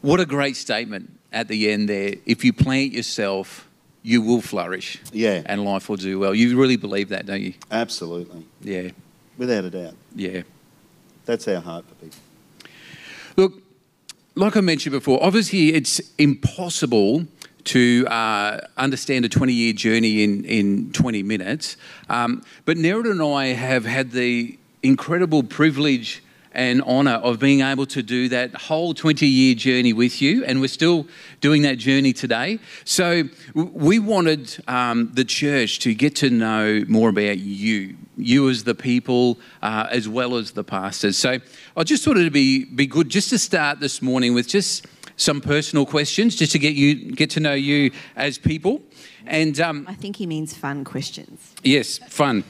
What a great statement at the end there. If you plant yourself, you will flourish. Yeah. And life will do well. You really believe that, don't you? Absolutely. Yeah. Without a doubt. Yeah. That's our heart for people. Look, like I mentioned before, obviously it's impossible to uh, understand a 20 year journey in, in 20 minutes. Um, but Nerida and I have had the incredible privilege and honour of being able to do that whole 20 year journey with you, and we're still doing that journey today. So, we wanted um, the church to get to know more about you, you as the people, uh, as well as the pastors. So, I just thought it'd be, be good just to start this morning with just some personal questions, just to get you get to know you as people. And um, I think he means fun questions. yes, fun.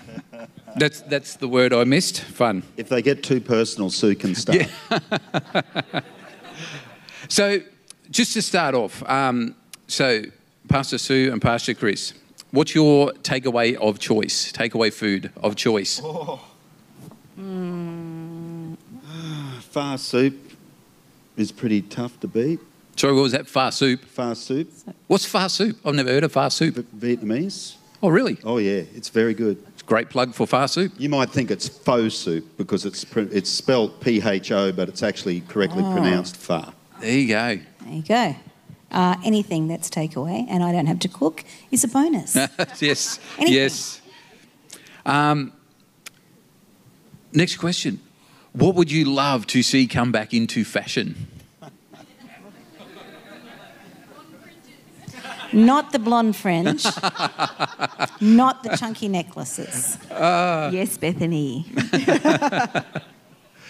That's that's the word I missed. Fun. If they get too personal, Sue can start. So, just to start off, um, so Pastor Sue and Pastor Chris, what's your takeaway of choice? Takeaway food of choice? Fast soup is pretty tough to beat. Sorry, what was that? Fast soup. Fast soup, What's fast soup? I've never heard of fast soup. v- Vietnamese. Oh, really? Oh yeah, it's very good. It's a great plug for fast soup. You might think it's faux soup because it's pr- it's spelt P H O, but it's actually correctly pronounced fa. There you go. There you go. Uh, anything that's takeaway and I don't have to cook is a bonus. yes. Anything. Yes. Um, next question. What would you love to see come back into fashion? Not the blonde fringe, not the chunky necklaces. yes, Bethany.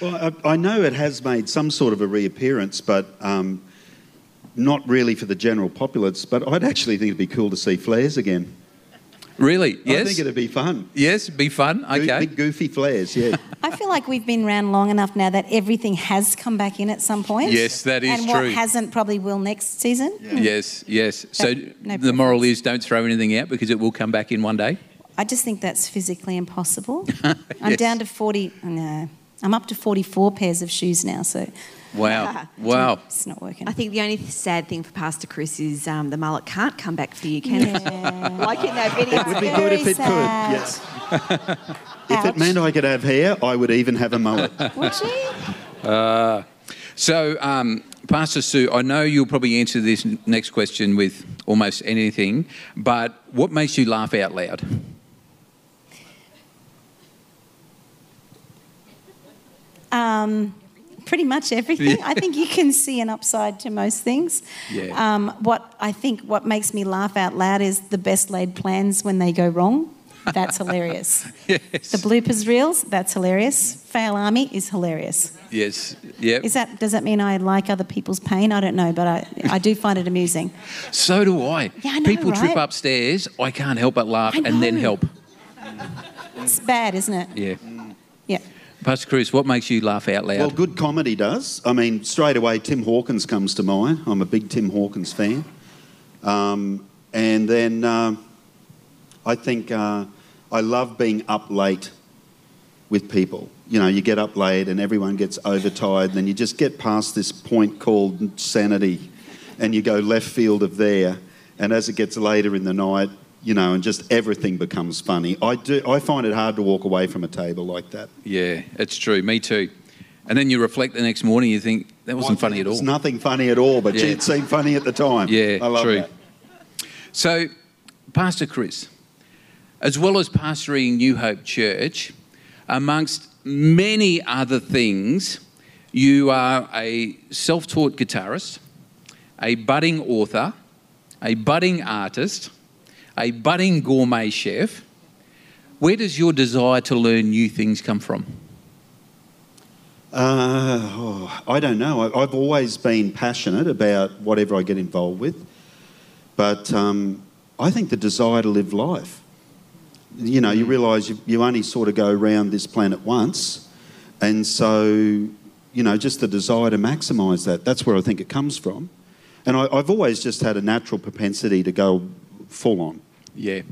Well, I, I know it has made some sort of a reappearance, but um, not really for the general populace. But I'd actually think it'd be cool to see flares again. Really? Yes. I think it'd be fun. yes, be fun. Go- Okay. Big goofy flares, yeah. I feel like we've been around long enough now that everything has come back in at some point. Yes, that is and true. And what hasn't probably will next season. Yes, yes. So no the moral is don't throw anything out because it will come back in one day. I just think that's physically impossible. I'm down to 40, no, I'm up to 44 pairs of shoes now, so Wow. Wow. it's not working. I think the only sad thing for Pastor Chris is um, the mullet can't come back for you, can it? Like in that video. It would be good if it sad. could, yes. if it meant I could have hair, I would even have a mullet. Would you? So, um, Pastor Sue, I know you'll probably answer this next question with almost anything, but what makes you laugh out loud? Um, pretty much everything. I think you can see an upside to most things. Yeah. Um, what I think what makes me laugh out loud is the best laid plans when they go wrong. That's hilarious. Yes. The bloopers reels, that's hilarious. FailArmy is hilarious. Yes. Yep. Is that does that mean I like other people's pain? I don't know, but I, I do find it amusing. So do I. Yeah, I know, People trip upstairs, I can't help but laugh and then help. It's bad, isn't it? Yeah. Pastor Chris, what makes you laugh out loud? Well, good comedy does. I mean, straight away, Tim Hawkins comes to mind. I'm a big Tim Hawkins fan. Um, and then um I think uh, I love being up late with people. You know, you get up late and everyone gets overtired, and then you just get past this point called sanity, and you go left field of there. And as it gets later in the night, you know, and just everything becomes funny. I do. I find it hard to walk away from a table like that. yeah, it's true. Me too. And then you reflect the next morning, you think, that wasn't funny at all. It's nothing funny at all, but gee, it seemed funny at the time. Yeah, I love true. that. So, Pastor Chris, as well as pastoring New Hope Church, amongst many other things, you are a self taught guitarist, a budding author, a budding artist, a budding gourmet chef. Where does your desire to learn new things come from? Uh, oh, I don't know. I, I've always been passionate about whatever I get involved with, but um, I think the desire to live life. You know, you realise you, you only sort of go around this planet once, and so you know, just the desire to maximise that. That's where I think it comes from, and I, I've always just had a natural propensity to go full on. Yeah.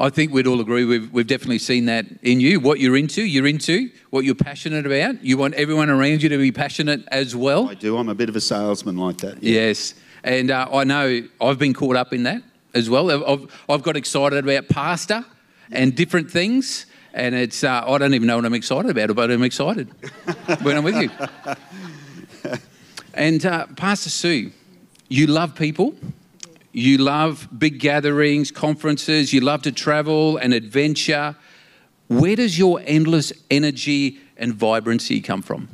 I think we'd all agree we've, we've definitely seen that in you. What you're into, you're into. What you're passionate about, you want everyone around you to be passionate as well. I do. I'm a bit of a salesman like that. Yes. And uh, I know I've been caught up in that as well. I've- I've, I've got excited about pasta and different things. And it's, uh, I don't even know what I'm excited about, but I'm excited when I'm with you. And uh, Pastor Sue, you love people. You love big gatherings, conferences. You love to travel and adventure. Where does your endless energy and vibrancy come from?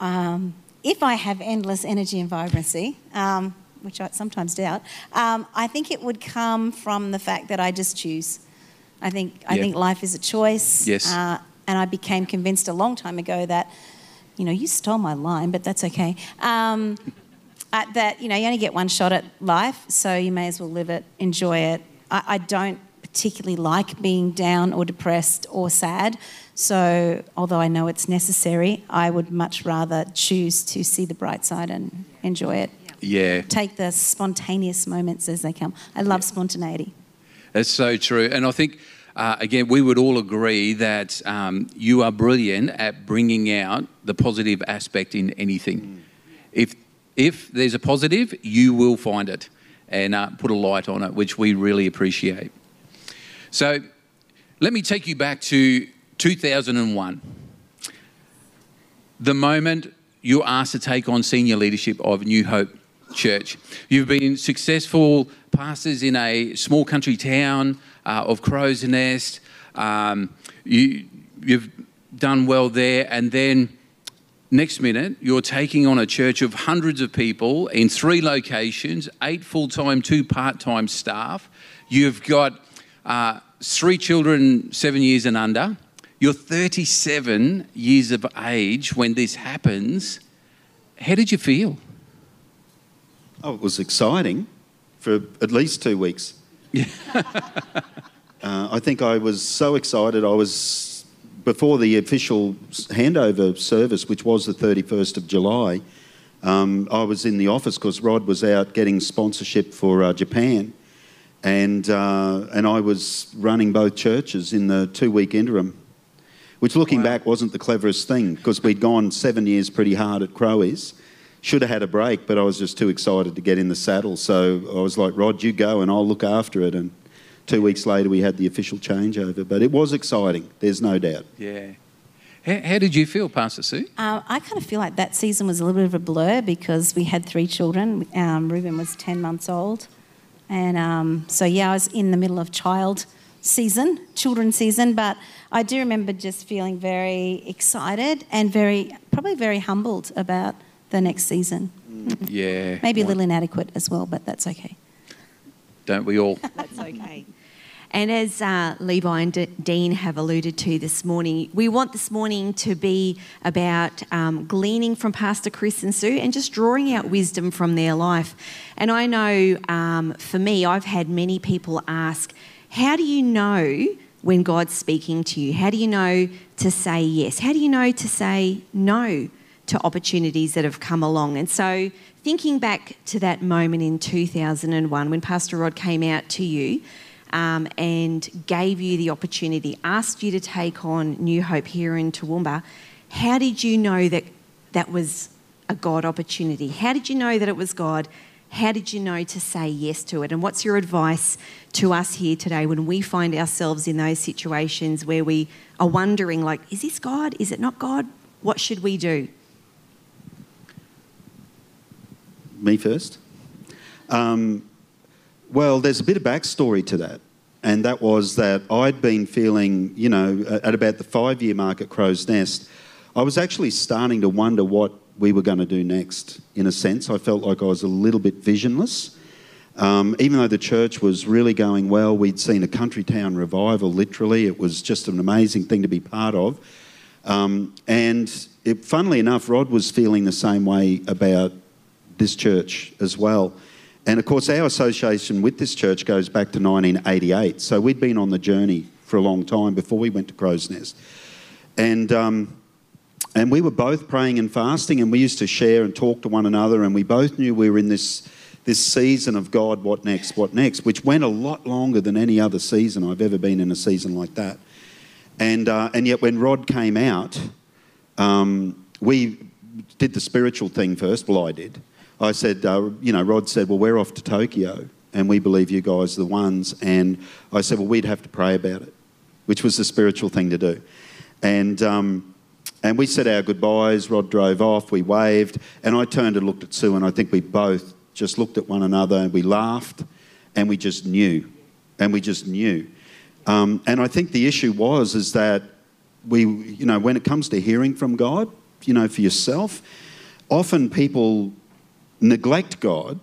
Um, if I have endless energy and vibrancy, um, which I sometimes doubt, um, I think it would come from the fact that I just choose. I think I Yeah. think life is a choice. Yes. Uh, and I became convinced a long time ago that, you know, you stole my line, but that's okay. Um, uh, that you know you only get one shot at life, so you may as well live it, enjoy it. I, I don't particularly like being down or depressed or sad. So, although I know it's necessary, I would much rather choose to see the bright side and enjoy it. Yeah, Take the spontaneous moments as they come. I love spontaneity. that's so true. And I think, uh, again, we would all agree that um, you are brilliant at bringing out the positive aspect in anything. If, if there's a positive, you will find it and uh, put a light on it, which we really appreciate. So let me take you back to 2001. The moment you're asked to take on senior leadership of New Hope Church. You've been successful pastors in a small country town uh, of Crow's Nest. Um, you, you've done well there, and then next minute you're taking on a church of hundreds of people in three locations, eight full-time, two part-time staff. You've got uh, three children, seven years and under. You're 37 years of age when this happens. How did you feel? Oh, it was exciting for at least two weeks. uh, I think I was so excited. I was before the official handover service, which was the 31st of July. Um, I was in the office because Rod was out getting sponsorship for uh, Japan, and uh, and I was running both churches in the two-week interim, which, looking back, wasn't the cleverest thing because we'd gone seven years pretty hard at Crowies. Should have had a break, but I was just too excited to get in the saddle. So I was like, Rod, you go and I'll look after it. And two weeks later, we had the official changeover. But it was exciting, there's no doubt. Yeah. How, how did you feel, Pastor Sue? Uh, I kind of feel like that season was a little bit of a blur because we had three children. Um, Ruben was 10 months old. And um, so, yeah, I was in the middle of child season, children season, but I do remember just feeling very excited and very, probably very humbled about the next season. Yeah. Maybe a little inadequate as well, but that's okay. Don't we all? That's okay. And as uh, Levi and D- Dean have alluded to this morning, we want this morning to be about um, gleaning from Pastor Chris and Sue and just drawing out wisdom from their life. And I know um, for me, I've had many people ask, How do you know when God's speaking to you? How do you know to say yes? How do you know to say no to opportunities that have come along? And so, thinking back to that moment in 2001 when Pastor Rod came out to you um, and gave you the opportunity, asked you to take on New Hope here in Toowoomba, how did you know that that was a God opportunity? How did you know that it was God? How did you know to say yes to it? And what's your advice to us here today when we find ourselves in those situations where we are wondering, like, is this God? Is it not God? What should we do? Me first. Um, well, there's a bit of backstory to that. And that was that I'd been feeling, you know, at about the five year mark at Crow's Nest, I was actually starting to wonder what we were going to do next, in a sense. I felt like I was a little bit visionless. Um, even though the church was really going well, we'd seen a country town revival, literally. It was just an amazing thing to be part of. Um, and it, funnily enough, Rod was feeling the same way about this church as well. And of course, our association with this church goes back to 1988. So we'd been on the journey for a long time before we went to Crow's Nest. And, um, and we were both praying and fasting, and we used to share and talk to one another, and we both knew we were in this this season of God, what next, what next, which went a lot longer than any other season I've ever been in a season like that. And, uh, and yet, when Rod came out, um, we did the spiritual thing first. Well, I did. I said, uh, you know, Rod said, well, we're off to Tokyo and we believe you guys are the ones. And I said, well, we'd have to pray about it, which was the spiritual thing to do. And, um, and we said our goodbyes. Rod drove off. We waved. And I turned and looked at Sue, and I think we both just looked at one another and we laughed and we just knew. And we just knew. Um, and I think the issue was is that we, you know, when it comes to hearing from God, you know, for yourself, often people neglect God,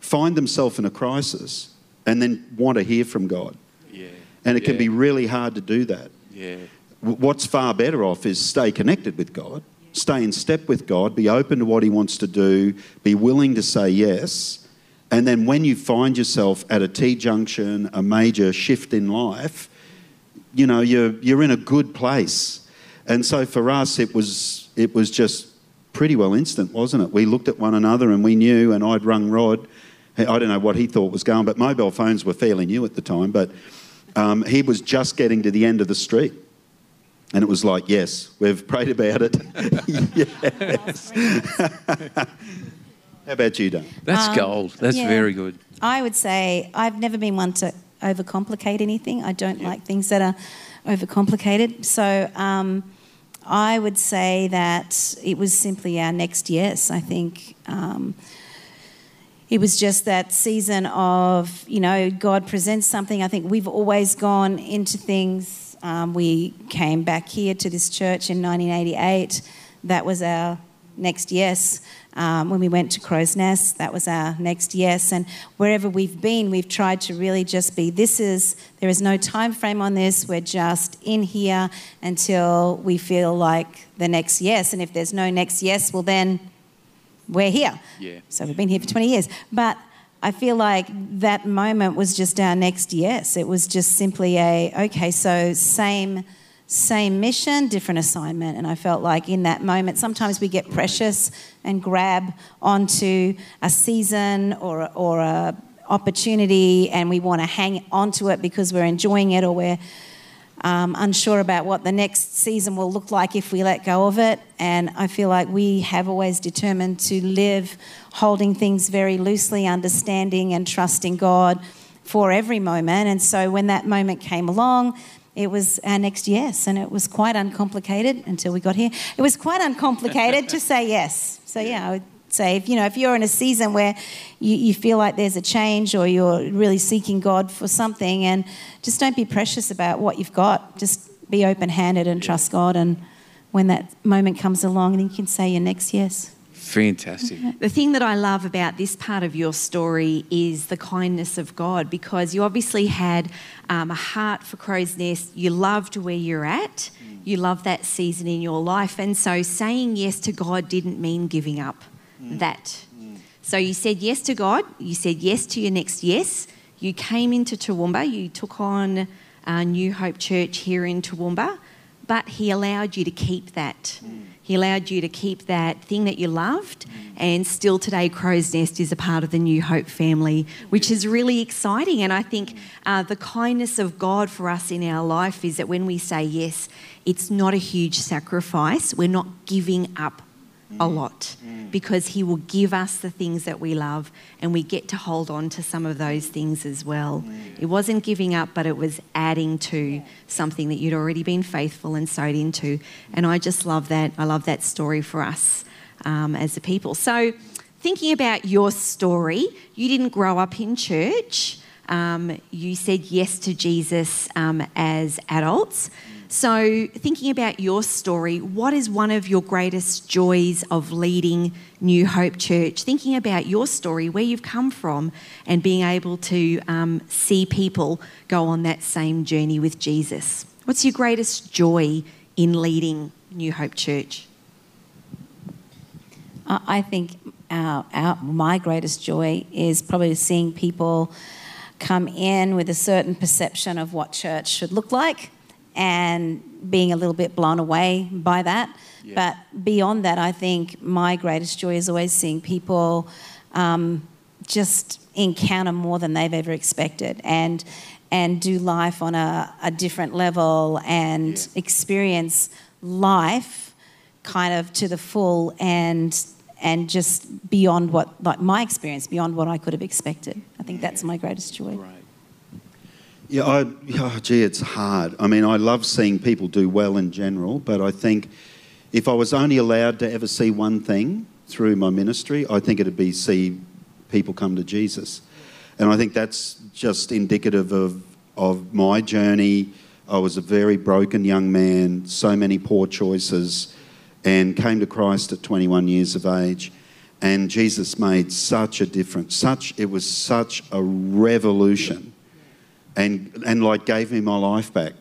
find themselves in a crisis, and then want to hear from God. Yeah. And it can be really hard to do that. Yeah. What's far better off is stay connected with God, stay in step with God, be open to what He wants to do, be willing to say yes. And then when you find yourself at a T junction, a major shift in life, you know, you're, you're in a good place. And so for us, it was, it was just pretty well instant, wasn't it? We looked at one another and we knew, and I'd rung Rod. I don't know what he thought was going, but mobile phones were fairly new at the time. But um, he was just getting to the end of the street. And it was like, yes, we've prayed about it. yes. How about you, Dan? That's Um, gold. That's yeah. very good. I would say I've never been one to overcomplicate anything. I don't like things that are overcomplicated. So um, I would say that it was simply our next yes. I think um, it was just that season of, you know, God presents something. I think we've always gone into things. Um, we came back here to this church in 1988. That was our next yes. Um, when we went to Crow's Nest, that was our next yes. And wherever we've been, we've tried to really just be this is, there is no time frame on this. We're just in here until we feel like the next yes. And if there's no next yes, well, then we're here. Yeah. So we've been here for 20 years. But I feel like that moment was just our next yes. It was just simply a, okay, so same same mission, different assignment. And I felt like in that moment, sometimes we get precious and grab onto a season or, or a opportunity and we want to hang onto it because we're enjoying it or we're um, unsure about what the next season will look like if we let go of it. And I feel like we have always determined to live holding things very loosely, understanding and trusting God for every moment. And so when that moment came along, it was our next yes, and it was quite uncomplicated until we got here. It was quite uncomplicated to say yes. So yeah, I would say if you know if you're in a season where you, you feel like there's a change or you're really seeking God for something, and just don't be precious about what you've got. Just be open-handed and trust God, and when that moment comes along, then you can say your next yes. Fantastic. The thing that I love about this part of your story is the kindness of God because you obviously had um, a heart for Crow's Nest. You loved where you're at. You loved that season in your life. And so saying yes to God didn't mean giving up that. So you said yes to God. You said yes to your next yes. You came into Toowoomba. You took on uh, New Hope Church here in Toowoomba. But He allowed you to keep that. He allowed you to keep that thing that you loved, and still today, Crow's Nest is a part of the New Hope family, which is really exciting. And I think uh, the kindness of God for us in our life is that when we say yes, it's not a huge sacrifice. We're not giving up a lot because He will give us the things that we love, and we get to hold on to some of those things as well. It wasn't giving up, but it was adding to something that you'd already been faithful and sowed into. And I just love that. I love that story for us um, as a people. So, thinking about your story, you didn't grow up in church. Um, you said yes to Jesus um, as adults. So, thinking about your story, what is one of your greatest joys of leading New Hope Church? Thinking about your story, where you've come from, and being able to um, see people go on that same journey with Jesus. What's your greatest joy in leading New Hope Church? I think our, our, my greatest joy is probably seeing people come in with a certain perception of what church should look like and being a little bit blown away by that. But beyond that, I think my greatest joy is always seeing people um, just encounter more than they've ever expected and and do life on a, a different level and Yeah. experience life kind of to the full and and just beyond what like my experience beyond what I could have expected. I think that's my greatest joy. Right. Yeah, I, oh, gee, it's hard. I mean, I love seeing people do well in general, but I think if I was only allowed to ever see one thing through my ministry, I think it'd be see people come to Jesus. And I think that's just indicative of, of my journey. I was a very broken young man, so many poor choices, and came to Christ at 21 years of age. And Jesus made such a difference. Such it was such a revolution and and like gave me my life back.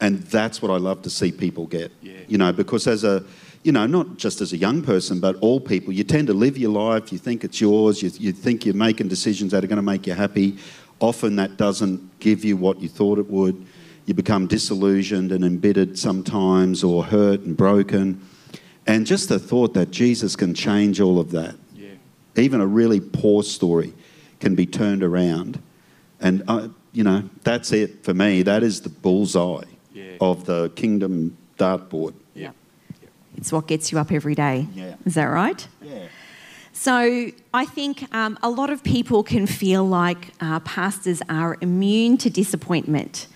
And that's what I love to see people get. Yeah. You know, because as a you know, not just as a young person, but all people, you tend to live your life, you think it's yours, you, you think you're making decisions that are going to make you happy. Often that doesn't give you what you thought it would. You become disillusioned and embittered sometimes, or hurt and broken. And just the thought that Jesus can change all of that Yeah. even a really poor story can be turned around. And, uh, you know, that's it for me. That is the bullseye Yeah. of the kingdom dartboard. Yeah. It's what gets you up every day. Yeah. Is that right? Yeah. So I think um, a lot of people can feel like uh, pastors are immune to disappointment.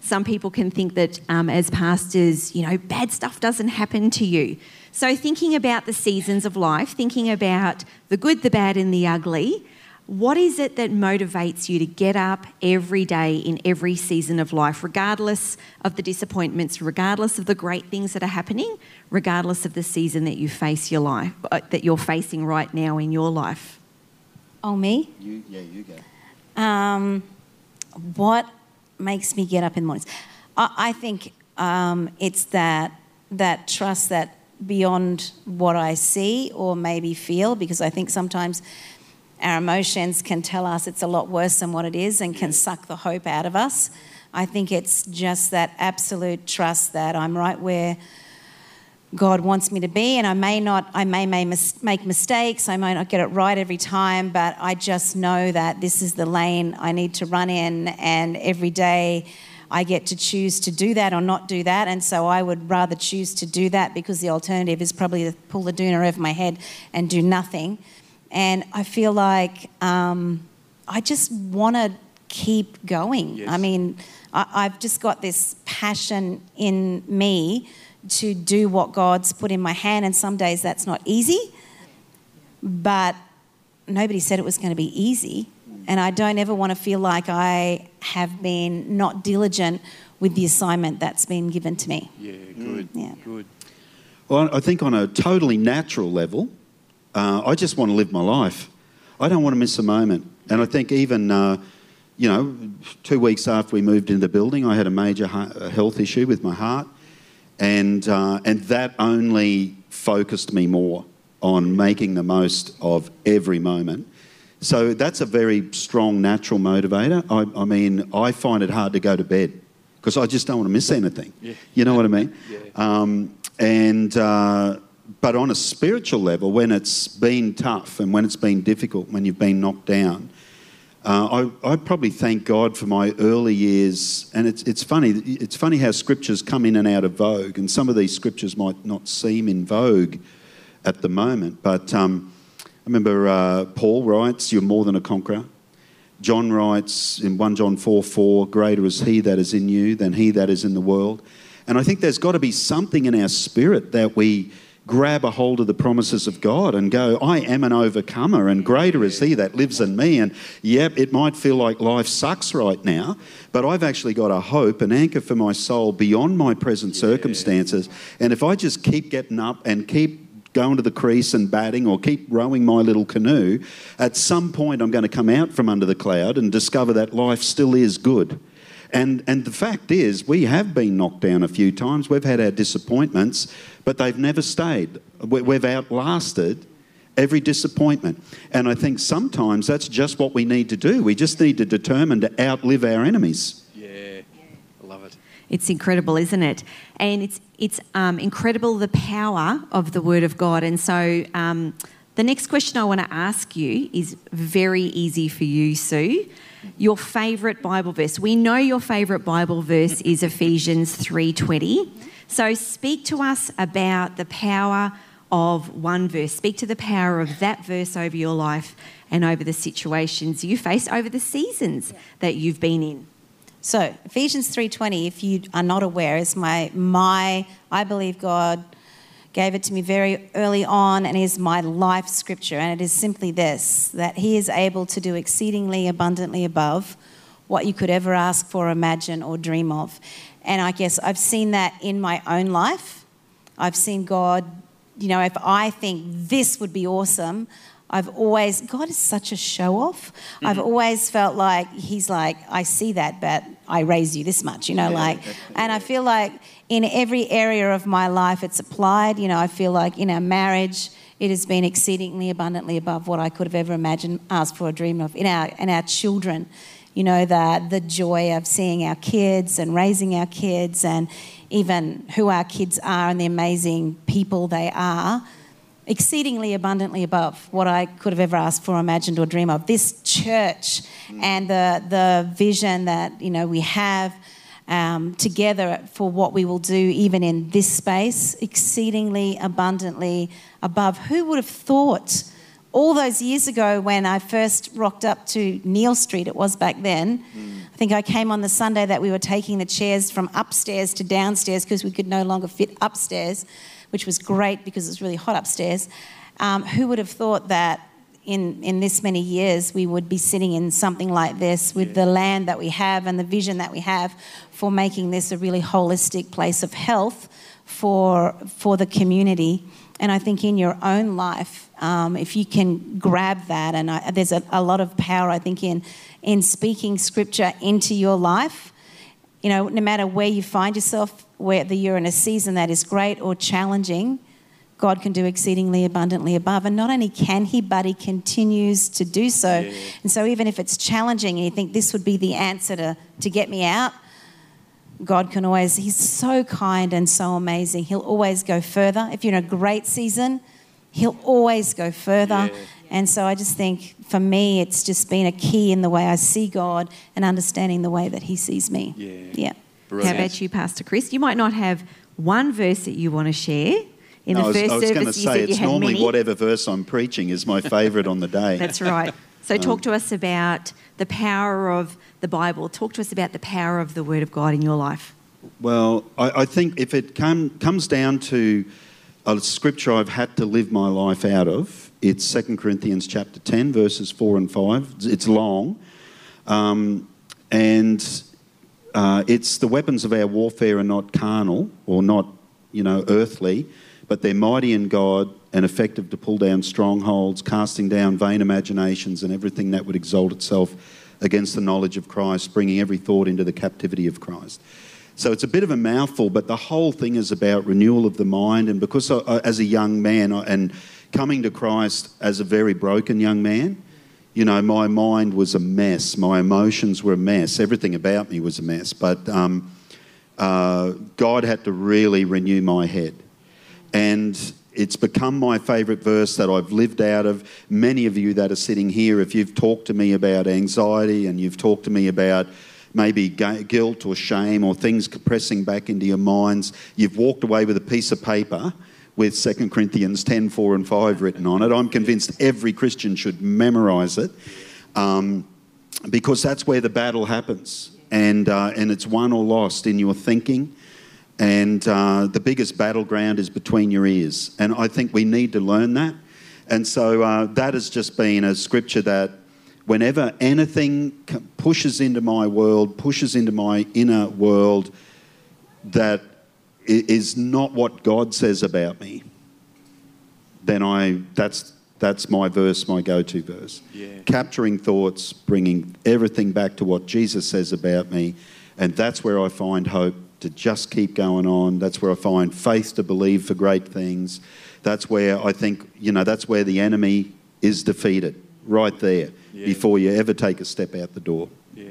Some people can think that um, as pastors, you know, bad stuff doesn't happen to you. So thinking about the seasons of life, thinking about the good, the bad, and the ugly, what is it that motivates you to get up every day in every season of life, regardless of the disappointments, regardless of the great things that are happening, regardless of the season that you face your life, uh, that you're facing right now in your life? Oh me? You, yeah, you go. Um, what makes me get up in the mornings? I, I think um, it's that that trust that beyond what I see or maybe feel, because I think sometimes our emotions can tell us it's a lot worse than what it is and can suck the hope out of us. I think it's just that absolute trust that I'm right where God wants me to be, and I may not, I may, may mis- make mistakes, I may not get it right every time, but I just know that this is the lane I need to run in, and every day I get to choose to do that or not do that, and so I would rather choose to do that because the alternative is probably to pull the doona over my head and do nothing. And I feel like um, I just want to keep going. Yes. I mean, I, I've just got this passion in me to do what God's put in my hand, and some days that's not easy, but nobody said it was going to be easy. And I don't ever want to feel like I have been not diligent with the assignment that's been given to me. Yeah. Good. Yeah. Good. Well, I think on a totally natural level, uh, I just want to live my life. I don't want to miss a moment. And I think even, uh, you know, two weeks after we moved into the building, I had a major ha- health issue with my heart. And, uh, and that only focused me more on making the most of every moment. So that's a very strong natural motivator. I, I mean, I find it hard to go to bed because I just don't want to miss anything. Yeah. You know what I mean? Yeah. Um, and uh, but on a spiritual level, when it's been tough and when it's been difficult, when you've been knocked down, uh, I, I probably thank God for my early years. And it's, it's funny, it's funny how scriptures come in and out of vogue, and some of these scriptures might not seem in vogue at the moment. But um, I remember uh, Paul writes, "You're more than a conqueror." John writes in 1 John 4 4, Greater is he that is in you than he that is in the world. And I think there's got to be something in our spirit that we grab a hold of the promises of God and go, I am an overcomer, and greater is he that lives in me. And yep, it might feel like life sucks right now, but I've actually got a hope, an anchor for my soul beyond my present circumstances. And if I just keep getting up and keep going to the crease and batting or keep rowing my little canoe, at some point I'm going to come out from under the cloud and discover that life still is good. And, and the fact is, we have been knocked down a few times. We've had our disappointments, but they've never stayed. We- We've outlasted every disappointment. And I think sometimes that's just what we need to do. We just need to determine to outlive our enemies. Yeah. I love it. It's incredible, isn't it? And it's it's um, incredible the power of the Word of God. And so um, The next question I want to ask you is very easy for you, Sue. Your favorite Bible verse. We know your favorite Bible verse is Ephesians 3:20. So speak to us about the power of one verse. Speak to the power of that verse over your life and over the situations you face, over the seasons that you've been in. So Ephesians 3:20, if you are not aware, is my my I believe God gave it to me very early on and is my life scripture and it is simply this that he is able to do exceedingly abundantly above what you could ever ask for, imagine or dream of. And I guess I've seen that in my own life. I've seen God, you know, if I think this would be awesome, I've always, God is such a show off. Mm-hmm. I've always felt like He's like, I see that, but I raise you this much, you know, yeah, like, and I feel like in every area of my life it's applied. You know, I feel like in our marriage, it has been exceedingly abundantly above what I could have ever imagined, asked for, or dreamed of. In our, in our children, you know, the, the joy of seeing our kids and raising our kids and even who our kids are and the amazing people they are exceedingly abundantly above what I could have ever asked for, imagined, or dreamed of. This church and the, the vision that you know we have um, together for what we will do, even in this space, exceedingly abundantly above. Who would have thought? All those years ago, when I first rocked up to Neil Street, it was back then. Mm. I think I came on the Sunday that we were taking the chairs from upstairs to downstairs because we could no longer fit upstairs which was great because it was really hot upstairs. Um, who would have thought that in, in this many years we would be sitting in something like this with yeah. the land that we have and the vision that we have for making this a really holistic place of health for, for the community. And I think in your own life, um, if you can grab that, and I, there's a, a lot of power, I think, in, in speaking scripture into your life. You know, no matter where you find yourself whether you're in a season that is great or challenging, God can do exceedingly abundantly above. And not only can He, but He continues to do so. Yeah. And so, even if it's challenging and you think this would be the answer to, to get me out, God can always, He's so kind and so amazing. He'll always go further. If you're in a great season, He'll always go further. Yeah. And so, I just think for me, it's just been a key in the way I see God and understanding the way that He sees me. Yeah. yeah. Brilliant. How about you, Pastor Chris? You might not have one verse that you want to share. In no, the first I was, was going to say it's normally many. whatever verse I'm preaching is my favourite on the day. That's right. So um, talk to us about the power of the Bible. Talk to us about the power of the Word of God in your life. Well, I, I think if it come, comes down to a scripture I've had to live my life out of, it's 2 Corinthians chapter 10, verses 4 and 5. It's long. Um, and uh, it's the weapons of our warfare are not carnal or not, you know, earthly, but they're mighty in God and effective to pull down strongholds, casting down vain imaginations and everything that would exalt itself against the knowledge of Christ, bringing every thought into the captivity of Christ. So it's a bit of a mouthful, but the whole thing is about renewal of the mind. And because I, as a young man and coming to Christ as a very broken young man, you know, my mind was a mess. My emotions were a mess. Everything about me was a mess. But um, uh, God had to really renew my head. And it's become my favourite verse that I've lived out of. Many of you that are sitting here, if you've talked to me about anxiety and you've talked to me about maybe guilt or shame or things pressing back into your minds, you've walked away with a piece of paper with 2 Corinthians 10, 4 and 5 written on it. I'm convinced every Christian should memorize it um, because that's where the battle happens. And, uh, and it's won or lost in your thinking. And uh, the biggest battleground is between your ears. And I think we need to learn that. And so uh, that has just been a scripture that whenever anything pushes into my world, pushes into my inner world, that is not what God says about me, then I that's that's my verse, my go-to verse. Yeah. Capturing thoughts, bringing everything back to what Jesus says about me, and that's where I find hope to just keep going on. That's where I find faith to believe for great things. That's where I think, you know, that's where the enemy is defeated, right there, yeah. before you ever take a step out the door. Yeah.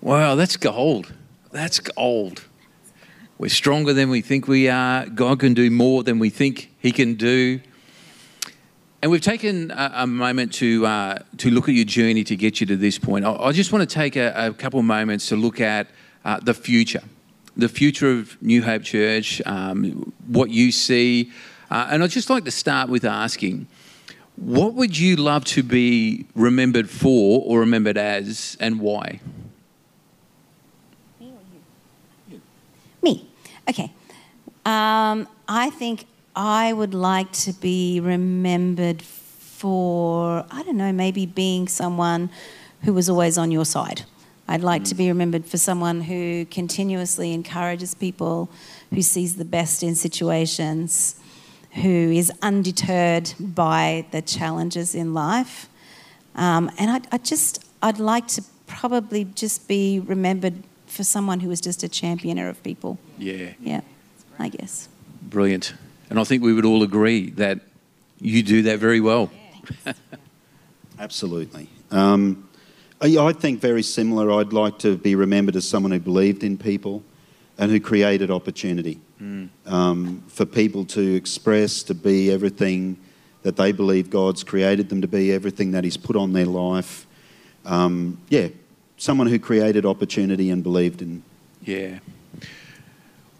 Wow, that's gold. That's gold. We're stronger than we think we are. God can do more than we think He can do. and we've taken a, a moment to uh, to look at your journey to get you to this point. I, I just want to take a, a couple of moments to look at uh, the future, the future of New Hope Church, um, what you see, uh, and I'd just like to start with asking, what would you love to be remembered for or remembered as, and why? Me. Okay. Um, I think I would like to be remembered for, I don't know, maybe being someone who was always on your side. I'd like to be remembered for someone who continuously encourages people, who sees the best in situations, who is undeterred by the challenges in life. Um, and I, I just, I'd like to probably just be remembered for someone who was just a championer of people. Yeah, Yeah, I guess. brilliant. And I think we would all agree that you do that very well. Absolutely. Um, I I think very similar. I'd like to be remembered as someone who believed in people and who created opportunity um, for people to express, to be everything that they believe God's created them to be, everything that He's put on their life. Um, yeah, someone who created opportunity and believed in. Yeah.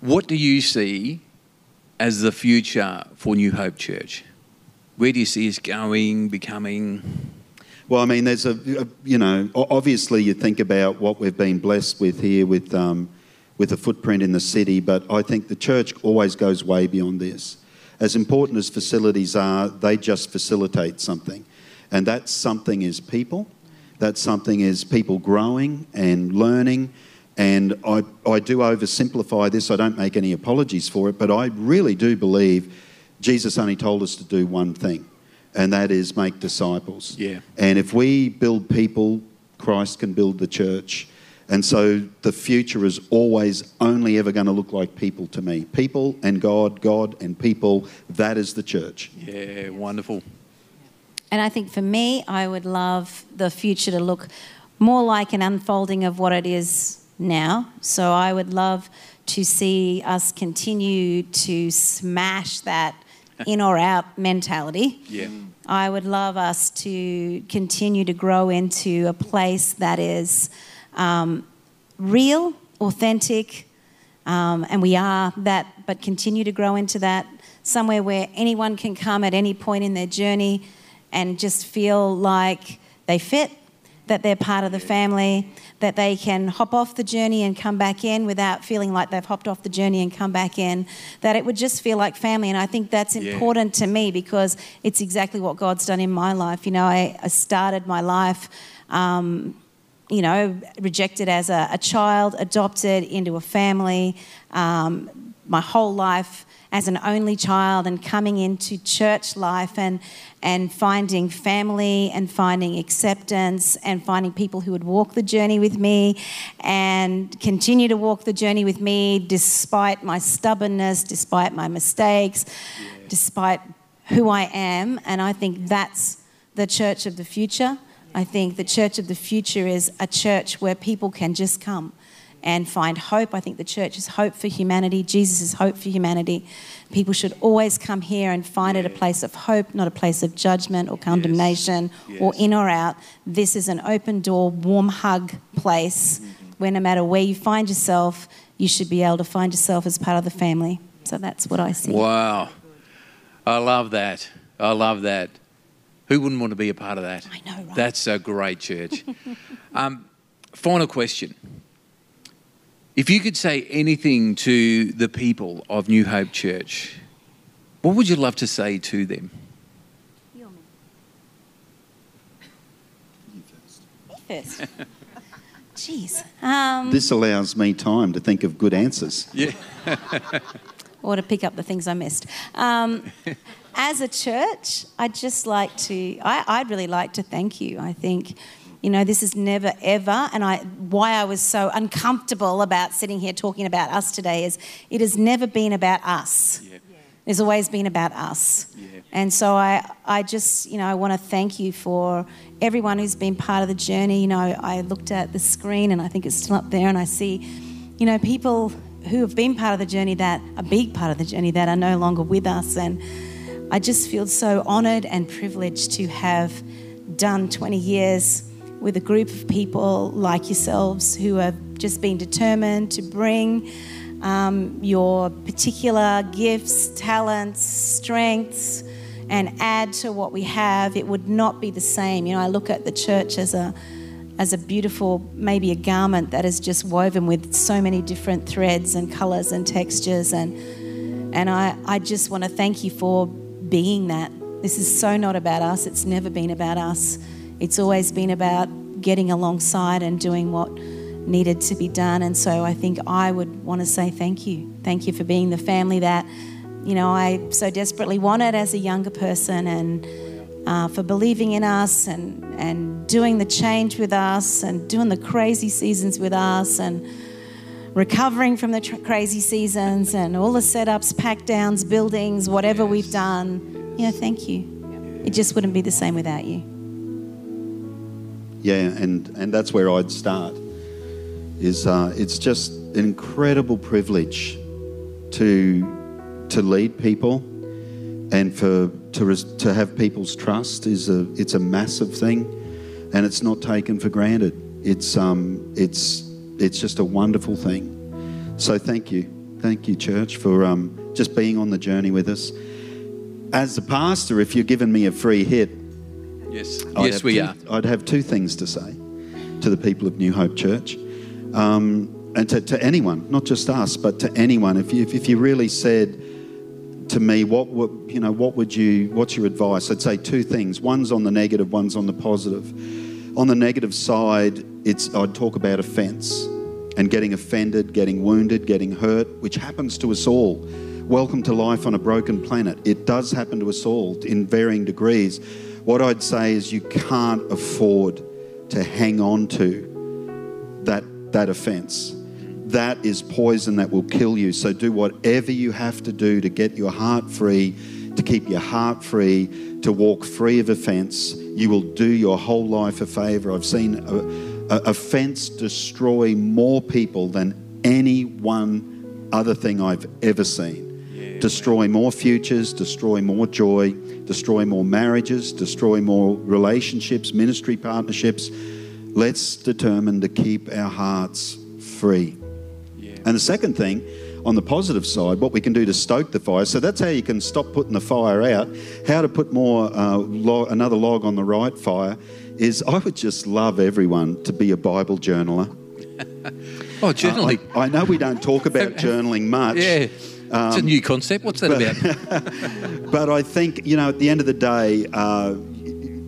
What do you see as the future for New Hope Church? Where do you see us going, becoming? Well, I mean, there's a, a- you know, obviously you think about what we've been blessed with here with, um, with a footprint in the city, but I think the church always goes way beyond this. As important as facilities are, they just facilitate something. And that something is people. That something is people growing and learning. And I, I do oversimplify this, I don't make any apologies for it, but I really do believe Jesus only told us to do one thing, and that is make disciples. Yeah. And if we build people, Christ can build the church. And so the future is always only ever going to look like people to me. People and God, God and people, that is the church. Yeah, wonderful. And I think for me, I would love the future to look more like an unfolding of what it is now. So I would love to see us continue to smash that in or out mentality. Yeah. I would love us to continue to grow into a place that is um, real, authentic, um, and we are that, but continue to grow into that. Somewhere where anyone can come at any point in their journey and just feel like they fit, that they're part of the family, that they can hop off the journey and come back in without feeling like they've hopped off the journey and come back in, that it would just feel like family. And I think that's Yeah. important to me because it's exactly what God's done in my life. You know, I, I started my life. Um, you know, rejected as a, a child, adopted into a family, um, my whole life as an only child, and coming into church life and, and finding family and finding acceptance and finding people who would walk the journey with me and continue to walk the journey with me despite my stubbornness, despite my mistakes, despite who I am. And I think that's the church of the future. I think the church of the future is a church where people can just come and find hope. I think the church is hope for humanity. Jesus is hope for humanity. People should always come here and find it a place of hope, not a place of judgment or condemnation or Yes. in or out. This is an open door, warm hug place mm-hmm. where no matter where you find yourself, you should be able to find yourself as part of the family. So that's what I see. Wow. I love that. I love that. Who wouldn't want to be a part of that? I know, right? That's a great church. um, final question. If you could say anything to the people of New Hope Church, what would you love to say to them? First. Jeez. Um, This allows me time to think of good answers. Yeah. or to pick up the things I missed. Um, as a church, I'd just like to, I, I'd really like to thank you. I think, you know, this is never ever, and I, why I was so uncomfortable about sitting here talking about us today is it has never been about us. Yeah. It's always been about us. Yeah. And so I, I just, you know, I want to thank you for everyone who's been part of the journey. You know, I looked at the screen and I think it's still up there, and I see, you know, people who have been part of the journey that a big part of the journey that are no longer with us. And I just feel so honoured and privileged to have done 20 years with a group of people like yourselves who have just been determined to bring um, your particular gifts, talents, strengths, and add to what we have. It would not be the same. You know, I look at the church as a as a beautiful, maybe a garment that is just woven with so many different threads and colours and textures. And, and I, I just want to thank you for being that. This is so not about us. It's never been about us. It's always been about getting alongside and doing what needed to be done. And so I think I would want to say thank you. Thank you for being the family that, you know, I so desperately wanted as a younger person and uh, for believing in us and, and doing the change with us and doing the crazy seasons with us and recovering from the tr- crazy seasons and all the setups, pack downs, buildings, whatever yes. we've done. You know, thank you. It just wouldn't be the same without you. Yeah, and, and that's where I'd start. Is uh, it's just an incredible privilege to to lead people and for to, res, to have people's trust is a it's a massive thing, and it's not taken for granted. It's um it's it's just a wonderful thing. So thank you, thank you, church, for um, just being on the journey with us. As a pastor, if you're giving me a free hit, yes, I'd yes, we two, are. I'd have two things to say to the people of New Hope Church. Um, and to, to, anyone, not just us, but to anyone. If you, if you really said, to me, what would you know? What would you? What's your advice? I'd say two things. One's on the negative. One's on the positive. On the negative side, it's I'd talk about offence and getting offended, getting wounded, getting hurt, which happens to us all. Welcome to life on a broken planet. It does happen to us all in varying degrees. What I'd say is you can't afford to hang on to that that offence that is poison that will kill you. So do whatever you have to do to get your heart free, to keep your heart free, to walk free of offense. You will do your whole life a favor. I've seen offense destroy more people than any one other thing I've ever seen. Yeah, destroy more futures, destroy more joy, destroy more marriages, destroy more relationships, ministry partnerships. Let's determine to keep our hearts free. And the second thing, on the positive side, what we can do to stoke the fire. So that's how you can stop putting the fire out. How to put more uh, log, another log on the right fire is I would just love everyone to be a Bible journaler. oh, journaling. Uh, I, I, know we don't talk about journaling much. Yeah. Um, it's a new concept. What's that but, about? but I think, you know, at the end of the day, uh,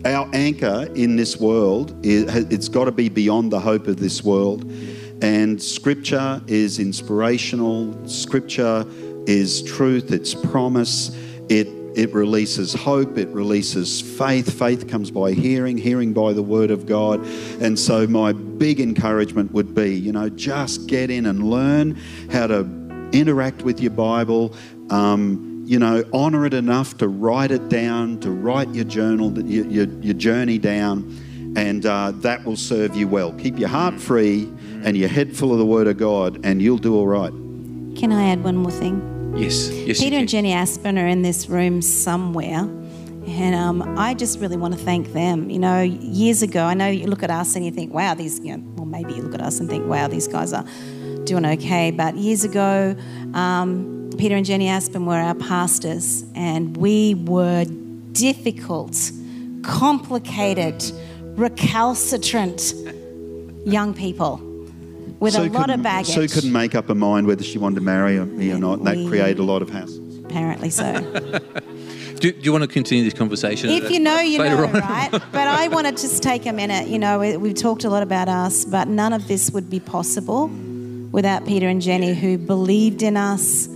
our anchor in this world, is, it's got to be beyond the hope of this world. And scripture is inspirational, scripture is truth, it's promise, it it releases hope, it releases faith. Faith comes by hearing, hearing by the word of God. And so, my big encouragement would be you know, just get in and learn how to interact with your Bible. Um, you know, honor it enough to write it down, to write your journal, your, your, your journey down, and uh, that will serve you well. Keep your heart free and your head full of the Word of God, and you'll do all right. Can I add one more thing? Yes. yes Peter and Jenny Aspen are in this room somewhere. And um, I just really want to thank them. You know, years ago, I know you look at us and you think, wow, these, you know, well, maybe you look at us and think, wow, these guys are doing okay. But years ago, um, Peter and Jenny Aspen were our pastors, and we were difficult, complicated, recalcitrant young people with Sue a lot of baggage. Sue couldn't make up her mind whether she wanted to marry me or not, and that created a lot of hassles. Apparently so. do, do, you want to continue this conversation? If you know, you know, on? right? But I want to just take a minute. You know, we've talked a lot about us, but none of this would be possible without Peter and Jenny, who believed in us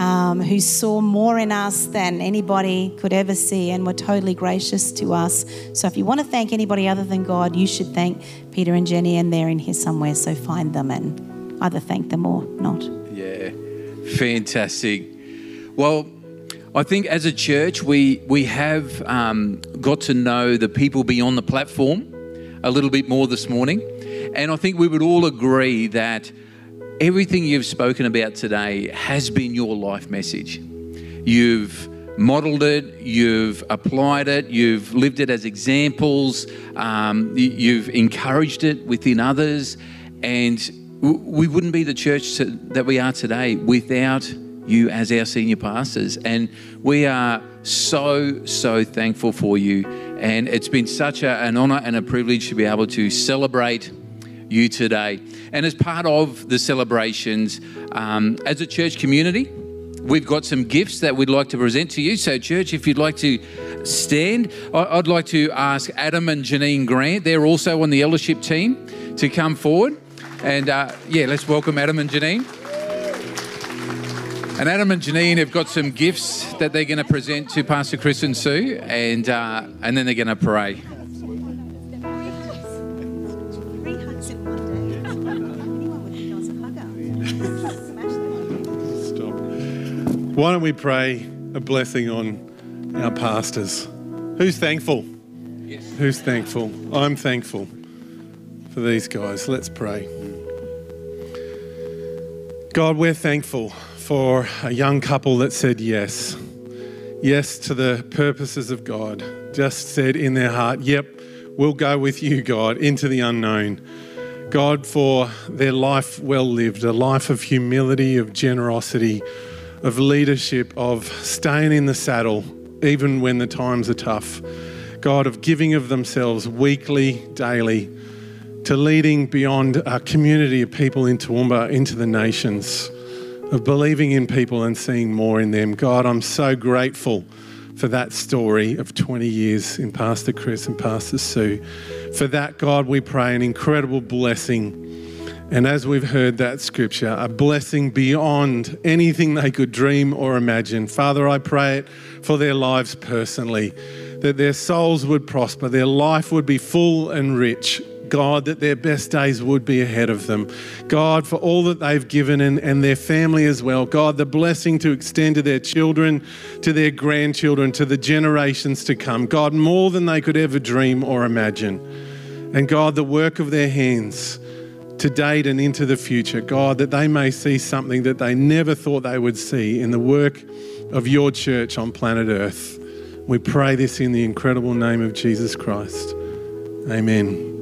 um, who saw more in us than anybody could ever see and were totally gracious to us. So if you want to thank anybody other than God, you should thank Peter and Jenny, and they're in here somewhere. So find them and either thank them or not. Yeah, fantastic. Well, I think as a church, we, we have um, got to know the people beyond the platform a little bit more this morning. And I think we would all agree that everything you've spoken about today has been your life message. You've modelled it, you've applied it, you've lived it as examples, um, you've encouraged it within others, and we wouldn't be the church that we are today without you as our senior pastors. And we are so, so thankful for you. And it's been such a, an honour and a privilege to be able to celebrate you today. And as part of the celebrations, um, as a church community, we've got some gifts that we'd like to present to you. So, church, if you'd like to stand, I'd like to ask Adam and Janine Grant, they're also on the eldership team, to come forward. And uh, yeah, let's welcome Adam and Janine. And Adam and Janine have got some gifts that they're going to present to Pastor Chris and Sue, and uh, and then they're going to pray. Why don't we pray a blessing on our pastors? Who's thankful? Yes. Who's thankful? I'm thankful for these guys. Let's pray. God, we're thankful for a young couple that said yes. Yes to the purposes of God. Just said in their heart, yep, we'll go with you, God, into the unknown. God, for their life well lived, a life of humility, of generosity, of leadership, of staying in the saddle, even when the times are tough. God, of giving of themselves weekly, daily, to leading beyond our community of people in Toowoomba into the nations, of believing in people and seeing more in them. God, I'm so grateful for that story of 20 years in Pastor Chris and Pastor Sue. For that, God, we pray an incredible blessing and as we've heard that scripture, a blessing beyond anything they could dream or imagine. Father, I pray it for their lives personally, that their souls would prosper, their life would be full and rich. God, that their best days would be ahead of them. God, for all that they've given and, and their family as well. God, the blessing to extend to their children, to their grandchildren, to the generations to come. God, more than they could ever dream or imagine. And God, the work of their hands to date and into the future, God, that they may see something that they never thought they would see in the work of your church on planet Earth. We pray this in the incredible name of Jesus Christ. Amen.